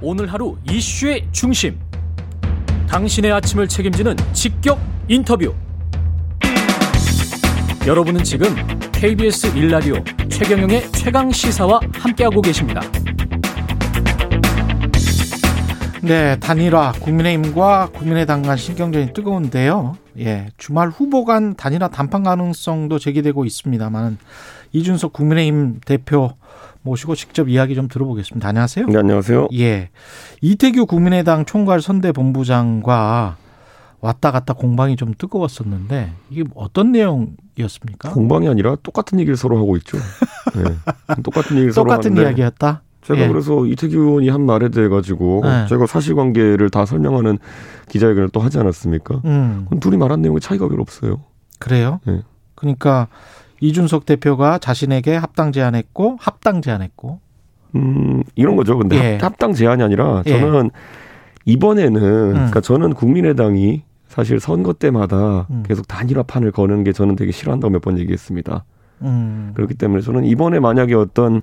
오늘 하루 이슈의 중심. 당신의 아침을 책임지는 직격 인터뷰. 여러분은 지금 KBS 일라디오 최경영의 최강 시사와 함께하고 계십니다. 네, 단일화 국민의힘과 국민의당 간 신경전이 뜨거운데요. 예, 주말 후보 간 단일화 단판 가능성도 제기되고 있습니다만 이준석 국민의힘 대표 모시고 직접 이야기 좀 들어보겠습니다. 안녕하세요. 네, 안녕하세요. 예. 이태규 국민의당 총괄 선대본부장과 왔다 갔다 공방이 좀 뜨거웠었는데 이게 어떤 내용이었습니까? 공방이 아니라 똑같은 얘기를 서로 하고 있죠. 네. 똑같은 얘기를 서로 똑같은 하는데 이야기였다. 제가 예. 그래서 이태규 의원이 한 말에 대해 가지고 네. 제가 사실관계를 다 설명하는 기자회견을 또 하지 않았습니까? 음, 그건 둘이 말한 내용에 차이가 별로 없어요. 그래요. 예. 그러니까 이준석 대표가 자신에게 합당 제안했고 합당 제안했고 음, 이런 거죠. 근데 예. 합- 합당 제안이 아니라 예. 저는 이번에는 음. 그러니까 저는 국민의당이 사실 선거 때마다 음. 계속 단일화판을 거는 게 저는 되게 싫어한다고 몇 번 얘기했습니다. 음, 그렇기 때문에 저는 이번에 만약에 어떤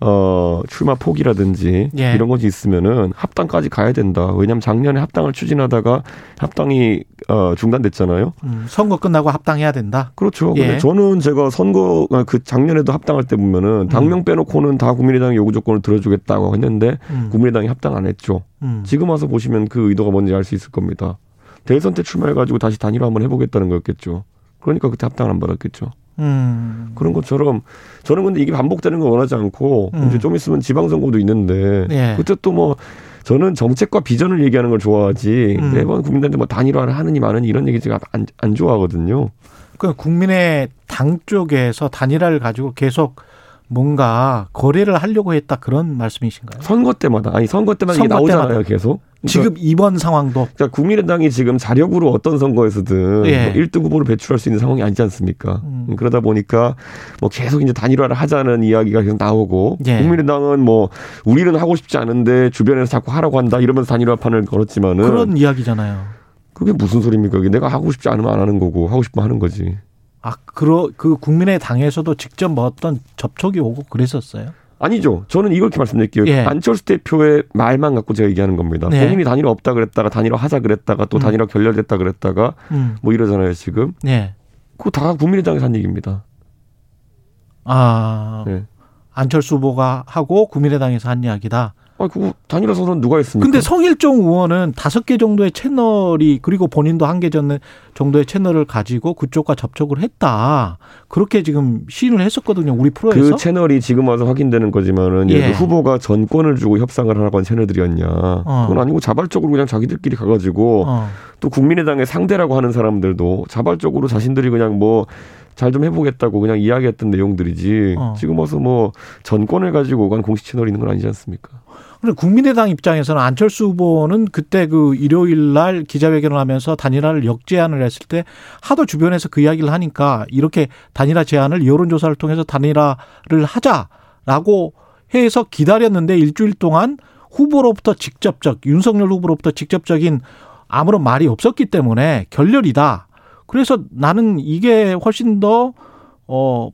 어 출마 포기라든지 예. 이런 것이 있으면은 합당까지 가야 된다. 왜냐하면 작년에 합당을 추진하다가 합당이 어 중단됐잖아요. 음, 선거 끝나고 합당해야 된다. 그렇죠. 예. 근데 저는 제가 선거 아, 그 작년에도 합당할 때 보면은 당명 빼놓고는 다 국민의당 요구 조건을 들어주겠다고 했는데 음, 국민의당이 합당 안 했죠. 음, 지금 와서 보시면 그 의도가 뭔지 알 수 있을 겁니다. 대선 때 출마해가지고 다시 단일화 한번 해보겠다는 거였겠죠. 그러니까 그때 합당을 안 받았겠죠. 음, 그런 것처럼 저는 근데 이게 반복되는 걸 원하지 않고 음. 이제 좀 있으면 지방선거도 있는데 예. 그때 또 뭐 저는 정책과 비전을 얘기하는 걸 좋아하지 음. 매번 국민들한테 뭐 단일화를 하느니 마느니 이런 얘기 제가 안, 안 좋아하거든요. 그 국민의 당 쪽에서 단일화를 가지고 계속 뭔가 거래를 하려고 했다 그런 말씀이신가요? 선거 때마다 아니 선거 때마다 이게 선거 나오잖아요 때마다. 계속. 그러니까 지금 이번 상황도 그러니까 국민의당이 지금 자력으로 어떤 선거에서든 예. 뭐 1등 후보를 배출할 수 있는 상황이 아니지 않습니까? 음. 그러다 보니까 뭐 계속 이제 단일화를 하자는 이야기가 계속 나오고 예. 국민의당은 뭐 우리는 하고 싶지 않은데 주변에서 자꾸 하라고 한다 이러면서 단일화판을 걸었지만은 그런 이야기잖아요. 그게 무슨 소리입니까? 내가 하고 싶지 않으면 안 하는 거고 하고 싶으면 하는 거지. 아, 그러 그 국민의 당에서도 직접 뭐 어떤 접촉이 오고 그랬었어요. 아니죠. 저는 이렇게 말씀드릴게요. 예. 안철수 대표의 말만 갖고 제가 얘기하는 겁니다. 네. 본인이 단일화 없다 그랬다가 단일화 하자 그랬다가 또 음. 단일화 결렬됐다 그랬다가 음, 뭐 이러잖아요 지금. 예. 그거 다 국민의당에서 한 얘기입니다. 아, 네. 안철수 후보가 하고 국민의당에서 한 이야기다. 아, 그거 단일화 선언 누가 했습니까? 근데 성일종 의원은 다섯 개 정도의 채널이 그리고 본인도 한 개 정도의 채널을 가지고 그쪽과 접촉을 했다. 그렇게 지금 시인을 했었거든요. 우리 프로에서. 그 채널이 지금 와서 확인되는 거지만은 예. 예. 후보가 전권을 주고 협상을 하라고 한 채널들이었냐? 그건 아니고 자발적으로 그냥 자기들끼리 가가지고 어. 또 국민의당의 상대라고 하는 사람들도 자발적으로 자신들이 그냥 뭐 잘 좀 해보겠다고 그냥 이야기했던 내용들이지 어. 지금 와서 뭐 전권을 가지고 간 공식 채널이 있는 건 아니지 않습니까? 근데 국민의당 입장에서는 안철수 후보는 그때 그 일요일 날 기자회견을 하면서 단일화를 역제안을 했을 때 하도 주변에서 그 이야기를 하니까 이렇게 단일화 제안을 여론조사를 통해서 단일화를 하자라고 해서 기다렸는데 일주일 동안 후보로부터 직접적 윤석열 후보로부터 직접적인 아무런 말이 없었기 때문에 결렬이다. 그래서 나는 이게 훨씬 더 어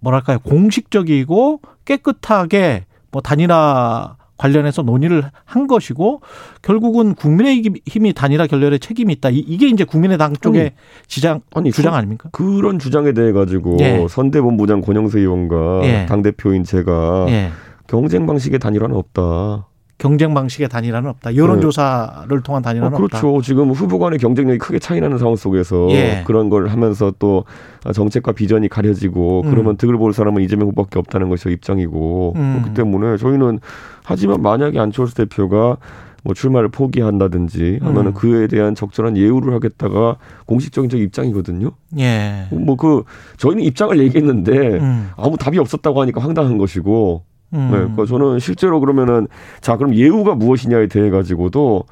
뭐랄까요 공식적이고 깨끗하게 뭐 단일화 관련해서 논의를 한 것이고 결국은 국민의 힘이 단일화 결렬에 책임이 있다. 이- 이게 이제 국민의당 쪽의 아니, 지장 아니 주장 선- 아닙니까? 그런 주장에 대해 가지고 예. 선대본부장 권영세 의원과 예. 당 대표인 제가 예. 경쟁 방식의 단일화는 없다. 경쟁 방식의 단일화는 없다. 여론조사를 통한 어, 단일화는 없다. 그렇죠. 지금 후보 간의 경쟁력이 크게 차이나는 상황 속에서 예. 그런 걸 하면서 또 정책과 비전이 가려지고 음. 그러면 득을 볼 사람은 이재명 후보밖에 없다는 것이 입장이고 음. 그렇기 때문에 저희는 하지만 만약에 안철수 대표가 뭐 출마를 포기한다든지 하면은 음. 그에 대한 적절한 예우를 하겠다가 공식적인 저 입장이거든요. 예. 뭐 그 저희는 입장을 얘기했는데 음. 아무 답이 없었다고 하니까 황당한 것이고 음. 네, 그러니까 저는 실제로 그러면은 자 그럼 예우가 무엇이냐에 대해 가지고도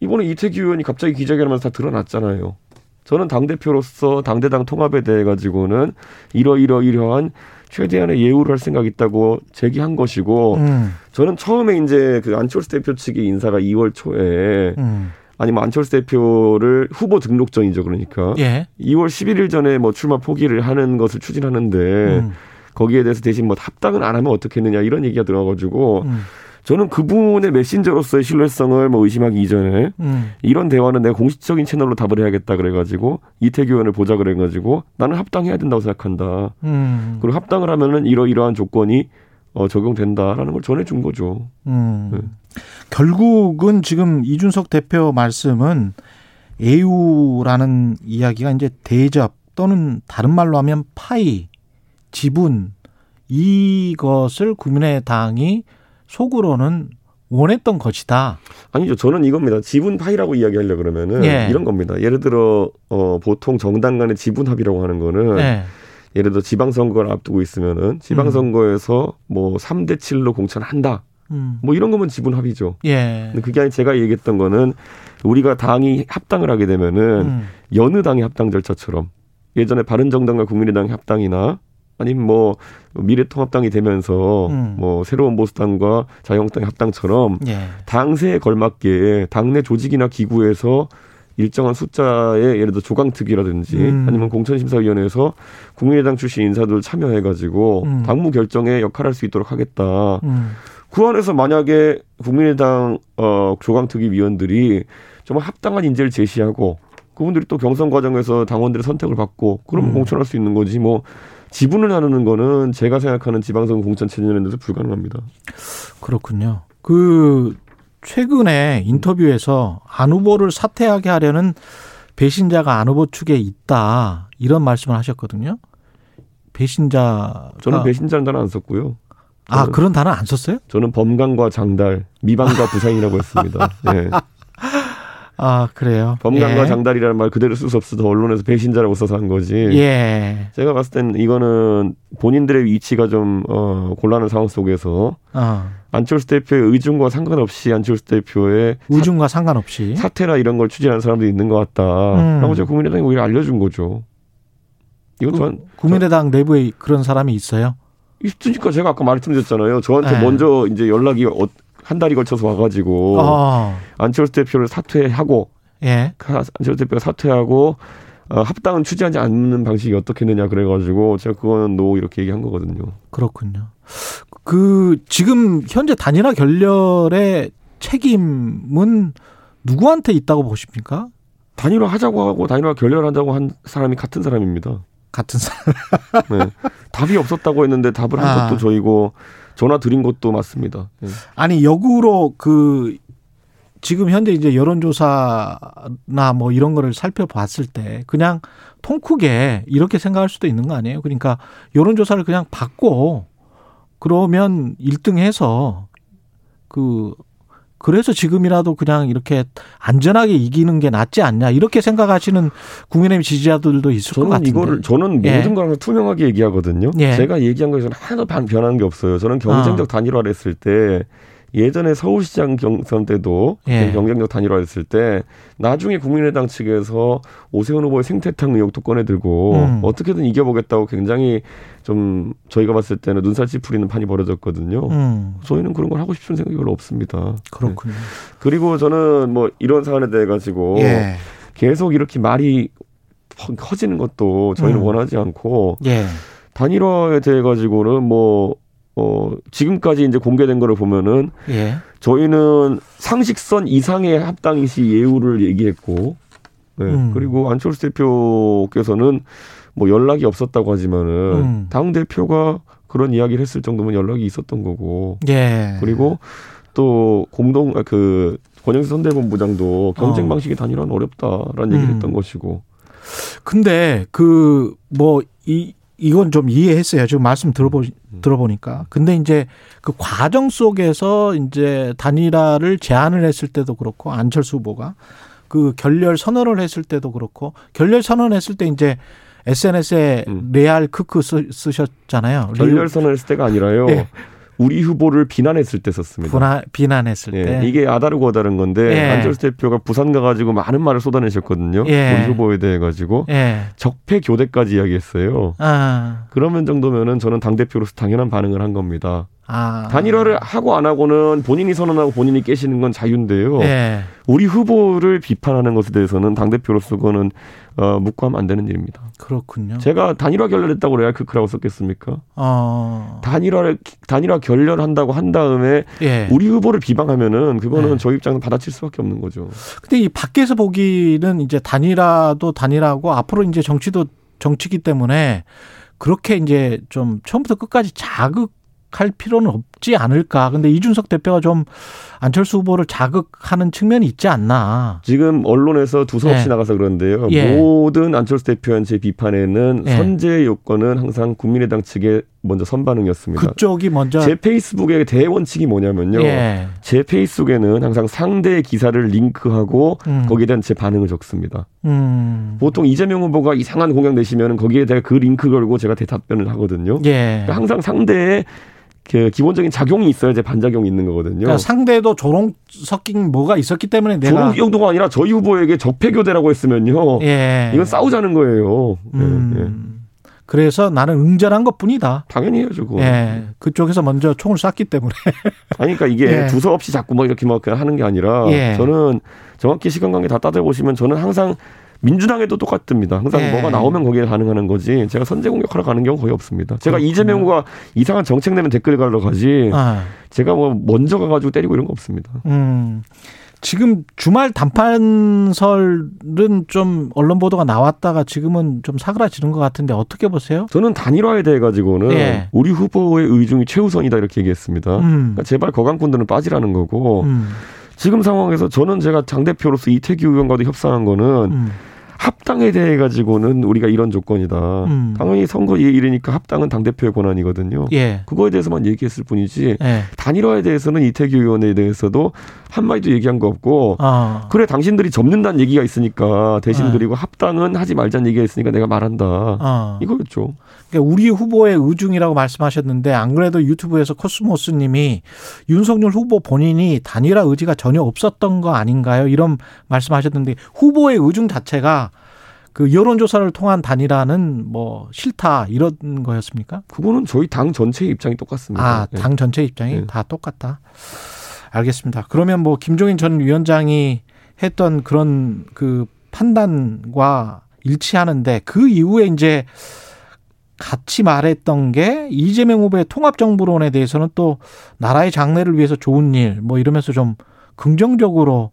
이번에 이태규 의원이 갑자기 기자회견하면서 다 드러났잖아요. 저는 당 대표로서 당대당 통합에 대해 가지고는 이러이러 이러한 최대한의 예우를 할 생각이 있다고 제기한 것이고 음. 저는 처음에 이제 그 안철수 대표 측의 인사가 2월 초에 음. 아니면 안철수 대표를 후보 등록 전이죠 그러니까 예. 2월 11일 전에 뭐 출마 포기를 하는 것을 추진하는데 음. 거기에 대해서 대신 뭐 합당은 안 하면 어떻겠느냐 이런 얘기가 들어가지고 음. 저는 그분의 메신저로서의 신뢰성을 뭐 의심하기 이전에 음. 이런 대화는 내가 공식적인 채널로 답을 해야겠다 그래가지고 이태규 의원을 보자 그래가지고 나는 합당해야 된다고 생각한다. 음. 그리고 합당을 하면은 이러이러한 조건이 어, 적용된다라는 걸 전해준 거죠. 음. 네. 결국은 지금 이준석 대표 말씀은 애우라는 이야기가 이제 대접 또는 다른 말로 하면 파이, 지분 이것을 국민의당이 속으로는 원했던 것이다. 아니죠. 저는 이겁니다. 지분 파이라고 이야기하려 그러면은 예. 이런 겁니다. 예를 들어 어 보통 정당 간의 지분 합의라고 하는 거는 예. 예를 들어 지방선거를 앞두고 있으면은 지방선거에서 음. 뭐 3대 7로 공천한다. 음. 뭐 이런 거면 지분 합의죠. 예. 근데 그게 아니 제가 얘기했던 거는 우리가 당이 합당을 하게 되면은 음. 여느 당의 합당 절차처럼 예전에 바른정당과 국민의당 협당이나 아니면 뭐 미래통합당이 되면서 음. 뭐 새로운 보수당과 자유한국당의 합당처럼 예. 당세에 걸맞게 당내 조직이나 기구에서 일정한 숫자의 예를 들어 조강특위라든지 음. 아니면 공천심사위원회에서 국민의당 출신 인사들 참여해가지고 음. 당무 결정에 역할할 수 있도록 하겠다. 음. 그 안에서 만약에 국민의당 어 조강특위 위원들이 정말 합당한 인재를 제시하고 그분들이 또 경선 과정에서 당원들의 선택을 받고 그러면 음. 공천할 수 있는 거지 뭐 지분을 나누는 거는 제가 생각하는 지방선 공천 체제에서 불가능합니다. 그렇군요. 그 최근에 인터뷰에서 안 후보를 사퇴하게 하려는 배신자가 안 후보 측에 있다 이런 말씀을 하셨거든요. 배신자 저는 배신자는 단어 안 썼고요. 아 그런 단어 안 썼어요? 저는 범강과 장달, 미방과 부상이라고 했습니다. 네. 아, 그래요? 범강과 예. 장달이라는 말 그대로 쓸 수 없어서 언론에서 배신자라고 써서 한 거지. 예. 제가 봤을 땐 이거는 본인들의 위치가 좀, 어, 곤란한 상황 속에서. 어. 안철수 대표의 의중과 상관없이 안철수 대표의 의중과 사, 상관없이 사퇴나 이런 걸 추진하는 사람들이 있는 것 같다. 음. 라고 제가 국민의당이 오히려 알려준 거죠. 이건 그, 전 국민의당 전, 내부에 그런 사람이 있어요? 있으니까 제가 아까 말씀드렸잖아요. 저한테 네. 먼저 이제 연락이 어, 한 달이 걸쳐서 와가지고 어. 안철수 대표를 사퇴하고 예. 안철수 대표가 사퇴하고 어, 합당은 추진하지 않는 방식이 어떻겠느냐 그래가지고 제가 그거는 노 이렇게 얘기한 거거든요. 그렇군요. 그 지금 현재 단일화 결렬의 책임은 누구한테 있다고 보십니까? 단일화 하자고 하고 단일화 결렬한다고 한 사람이 같은 사람입니다. 같은 사람. 네. 답이 없었다고 했는데 답을 한 아. 것도 저희고 전화 드린 것도 맞습니다. 네. 아니 역으로 그 지금 현재 이제 여론조사나 뭐 이런 거를 살펴봤을 때 그냥 통크게 이렇게 생각할 수도 있는 거 아니에요? 그러니까 여론조사를 그냥 받고 그러면 1등 해서 그 그래서 지금이라도 그냥 이렇게 안전하게 이기는 게 낫지 않냐 이렇게 생각하시는 국민의힘 지지자들도 있을 것 같은데. 이거를 저는 예. 모든 걸 투명하게 얘기하거든요. 예. 제가 얘기한 거에서는 하나도 변하는 게 없어요. 저는 경쟁적 어. 단일화를 했을 때 예전에 서울시장 경선 때도 예. 경쟁력 단일화했을 때 나중에 국민의당 측에서 오세훈 후보의 생태탕 의혹도 꺼내들고 음. 어떻게든 이겨보겠다고 굉장히 좀 저희가 봤을 때는 눈살 찌푸리는 판이 벌어졌거든요. 음. 저희는 그런 걸 하고 싶은 생각이 별로 없습니다. 그렇군요. 네. 그리고 저는 뭐 이런 사안에 대해 가지고 예. 계속 이렇게 말이 커지는 것도 저희는 음. 원하지 않고 예. 단일화에 대해 가지고는 뭐 어, 지금까지 이제 공개된 거를 보면은 예. 저희는 상식선 이상의 합당 시 예우를 얘기했고 네. 음. 그리고 안철수 대표께서는 뭐 연락이 없었다고 하지만은 음. 당 대표가 그런 이야기를 했을 정도면 연락이 있었던 거고 예. 그리고 또 공동 아, 그 권영수 선대본부장도 경쟁 어. 방식이 단일화는 어렵다라는 얘기를 음. 했던 것이고 근데 그 뭐 이 이건 좀 이해했어요. 지금 말씀 들어보 음. 들어보니까. 근데 이제 그 과정 속에서 이제 단일화를 제안을 했을 때도 그렇고 안철수 후보가 그 결렬 선언을 했을 때도 그렇고 결렬 선언했을 때 이제 SNS에 음. 레알 크크 쓰 셨잖아요. 결렬 선언했을 때가 아니라요. 네. 우리 후보를 비난했을 때 썼습니다. 비난, 비난했을 예, 때. 이게 아다르고 아다른 건데 예. 안철수 대표가 부산 가가지고 많은 말을 쏟아내셨거든요. 예. 우리 후보에 대해 가지고 예. 적폐 교대까지 이야기했어요. 아. 그러면 정도면은 저는 당 대표로서 당연한 반응을 한 겁니다. 아. 단일화를 하고 안 하고는 본인이 선언하고 본인이 깨시는 건 자유인데요. 예. 우리 후보를 비판하는 것에 대해서는 당 대표로서 그거는 어, 묵고하면 안 되는 일입니다. 그렇군요. 제가 단일화 결렬했다고 레알 크크라고 썼겠습니까? 어. 단일화를 단일화 결렬한다고 한 다음에 예. 우리 후보를 비방하면은 그거는 네. 저 입장은 받아칠 수밖에 없는 거죠. 근데 이 밖에서 보기는 이제 단일화도 단일화고 앞으로 이제 정치도 정치기 때문에 그렇게 이제 좀 처음부터 끝까지 자극 할 필요는 없지 않을까. 근데 이준석 대표가 좀 안철수 후보를 자극하는 측면이 있지 않나. 지금 언론에서 두서없이 네. 나가서 그런데요. 예. 모든 안철수 대표한테 비판에는 예. 선제 요건은 항상 국민의당 측에 먼저 선반응이었습니다. 그쪽이 먼저 제 페이스북의 대원칙이 뭐냐면요. 예. 제 페이스북에는 항상 상대의 기사를 링크하고 음. 거기에 대한 제 반응을 적습니다. 음. 보통 이재명 후보가 이상한 공약 내시면 거기에 대해 그 링크 걸고 제가 대답변을 하거든요. 예. 그러니까 항상 상대의 그 기본적인 작용이 있어야 제 반작용이 있는 거거든요. 그러니까 상대도 조롱 섞인 뭐가 있었기 때문에 내가 조롱 정도가 아니라 저희 후보에게 적폐 교대라고 했으면요. 예. 이건 싸우자는 거예요. 예, 예. 음. 그래서 나는 응전한 것뿐이다. 당연히 해야죠. 그거. 예. 그쪽에서 먼저 총을 쐈기 때문에. 아니, 그러니까 이게 예. 두서 없이 자꾸 막 이렇게 막 하는 게 아니라 예. 저는 정확히 시간 관계 다 따져 보시면 저는 항상 민주당에도 똑같습니다. 항상 예. 뭐가 나오면 거기에 반응하는 거지. 제가 선제 공격하러 가는 경우 거의 없습니다. 제가 그렇군요. 이재명 후보가 이상한 정책 내면 댓글 갈러 가지. 아. 제가 뭐 먼저 가가지고 때리고 이런 거 없습니다. 음. 지금 주말 단판설은 좀 언론 보도가 나왔다가 지금은 좀 사그라지는 것 같은데 어떻게 보세요? 저는 단일화에 대해 가지고는 예. 우리 후보의 의중이 최우선이다 이렇게 얘기했습니다. 음. 그러니까 제발 거강꾼들은 빠지라는 거고 음. 지금 상황에서 저는 제가 당 대표로서 이태규 의원과도 협상한 거는 음. 합당에 대해 가지고는 우리가 이런 조건이다. 음. 당연히 선거 일이니까 합당은 당 대표의 권한이거든요. 예. 그거에 대해서만 얘기했을 뿐이지 예. 단일화에 대해서는 이태규 의원에 대해서도 한 마디도 얘기한 거 없고 아. 그래 당신들이 접는다는 얘기가 있으니까 대신 네. 그리고 합당은 하지 말자는 얘기가 있으니까 내가 말한다. 아. 이거였죠. 그러니까 우리 후보의 의중이라고 말씀하셨는데 안 그래도 유튜브에서 코스모스님이 윤석열 후보 본인이 단일화 의지가 전혀 없었던 거 아닌가요? 이런 말씀하셨는데 후보의 의중 자체가 그 여론조사를 통한 단일화는 뭐 싫다 이런 거였습니까? 그거는 저희 당 전체의 입장이 똑같습니다. 아, 예. 당 전체 입장이 네. 다 똑같다. 알겠습니다. 그러면 뭐 김종인 전 위원장이 했던 그런 그 판단과 일치하는데 그 이후에 이제 같이 말했던 게 이재명 후보의 통합정부론에 대해서는 또 나라의 장래를 위해서 좋은 일 뭐 이러면서 좀 긍정적으로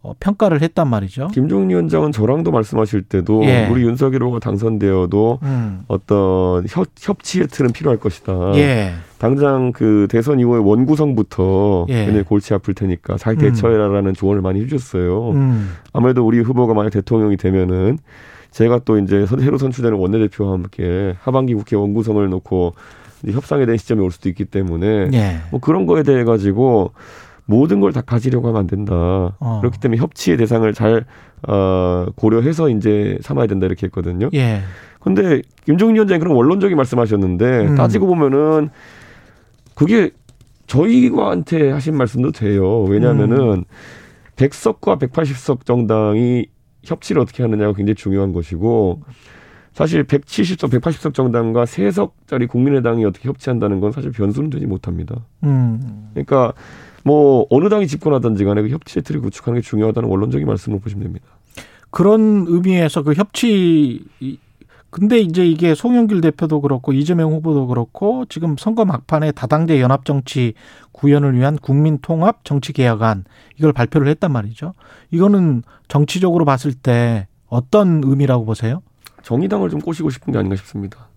어, 평가를 했단 말이죠. 김종인 위원장은 저랑도 말씀하실 때도 예. 우리 윤석열 후보가 당선되어도 음. 어떤 협, 협치의 틀은 필요할 것이다. 예. 당장 그 대선 이후에 원구성부터 예. 굉장히 골치 아플 테니까 잘 음. 대처해라라는 조언을 많이 해주셨어요. 음. 아무래도 우리 후보가 만약 대통령이 되면은 제가 또 이제 선- 새로 선출되는 원내대표와 함께 하반기 국회 원구성을 놓고 협상에 대한 시점이 올 수도 있기 때문에 예. 뭐 그런 거에 대해 가지고 모든 걸 다 가지려고 하면 안 된다. 어. 그렇기 때문에 협치의 대상을 잘 어, 고려해서 이제 삼아야 된다 이렇게 했거든요. 예. 근데 김종인 위원장이 그런 원론적인 말씀하셨는데 음. 따지고 보면은 그게 저희한테 하신 말씀도 돼요. 왜냐하면은 음. 100석과 180석 정당이 협치를 어떻게 하느냐가 굉장히 중요한 것이고 사실 170석, 180석 정당과 3석짜리 국민의당이 어떻게 협치한다는 건 사실 변수는 되지 못합니다. 음. 그러니까 뭐 어느 당이 집권하든지 간에 그 협치의 틀을 구축하는 게 중요하다는 원론적인 말씀을 보시면 됩니다. 그런 의미에서 그 협치 이- 근데 이제 이게 송영길 대표도 그렇고 이재명 후보도 그렇고 지금 선거 막판에 다당제 연합 정치 구현을 위한 국민 통합 정치 개혁안 이걸 발표를 했단 말이죠. 이거는 정치적으로 봤을 때 어떤 의미라고 보세요? 정의당을 좀 꼬시고 싶은 게 아닌가 싶습니다.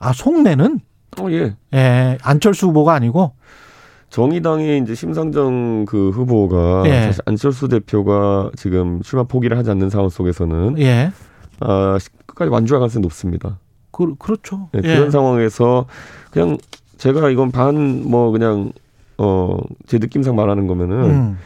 아, 속내는 어, 예. 예, 안철수 후보가 아니고 정의당의 이제 심상정 그 후보가 예. 사실 안철수 대표가 지금 출마 포기를 하지 않는 상황 속에서는 예. 아, 끝까지 완주할 가능성이 높습니다. 그, 그렇죠. 네, 예. 그런 상황에서 그냥 제가 이건 반 뭐 그냥 어 제 느낌상 말하는 거면은 음.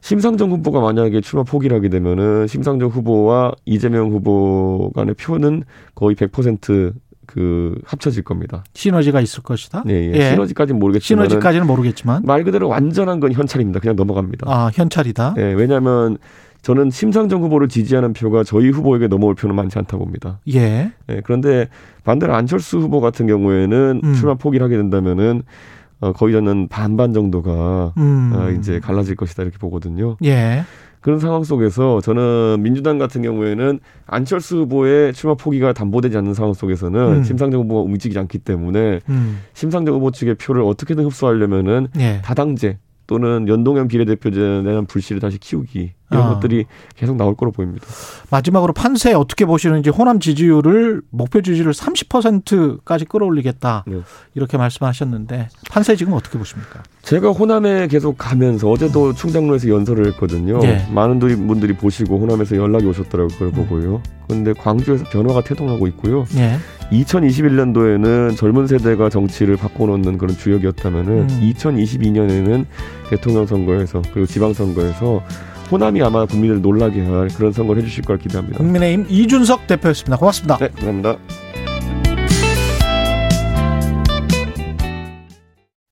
심상정 후보가 만약에 출마 포기를 하게 되면은 심상정 후보와 이재명 후보 간의 표는 거의 100% 그 합쳐질 겁니다. 시너지가 있을 것이다. 네, 예. 예. 시너지까지는 모르겠지만 시너지까지는 모르겠지만 말 그대로 완전한 건 현찰입니다. 그냥 넘어갑니다. 아, 현찰이다. 예, 왜냐하면 저는 심상정 후보를 지지하는 표가 저희 후보에게 넘어올 표는 많지 않다고 봅니다. 예. 예, 그런데 반대로 안철수 후보 같은 경우에는 음. 출마 포기를 하게 된다면은 어, 거의 저는 반반 정도가 음. 어, 이제 갈라질 것이다 이렇게 보거든요. 예. 그런 상황 속에서 저는 민주당 같은 경우에는 안철수 후보의 출마 포기가 담보되지 않는 상황 속에서는 음. 심상정 후보가 움직이지 않기 때문에 음. 심상정 후보 측의 표를 어떻게든 흡수하려면은 예. 다당제 또는 연동형 비례대표제에 대한 불씨를 다시 키우기 이런 아. 것들이 계속 나올 거로 보입니다. 마지막으로 판세 어떻게 보시는지 호남 지지율을 목표 지지율 30%까지 끌어올리겠다 네. 이렇게 말씀하셨는데 판세 지금 어떻게 보십니까? 제가 호남에 계속 가면서 어제도 충장로에서 연설을 했거든요. 예. 많은 분들이- 보시고 호남에서 연락이 오셨더라고요. 그걸 보고요. 그런데 광주에서 변화가 태동하고 있고요. 예. 2021년도에는 젊은 세대가 정치를 바꿔놓는 그런 주역이었다면은 음. 2022년에는 대통령 선거에서 그리고 지방 선거에서 호남이 아마 국민을 놀라게 할 그런 선거를 해주실 걸 기대합니다. 국민의힘 이준석 대표였습니다. 고맙습니다. 네, 감사합니다.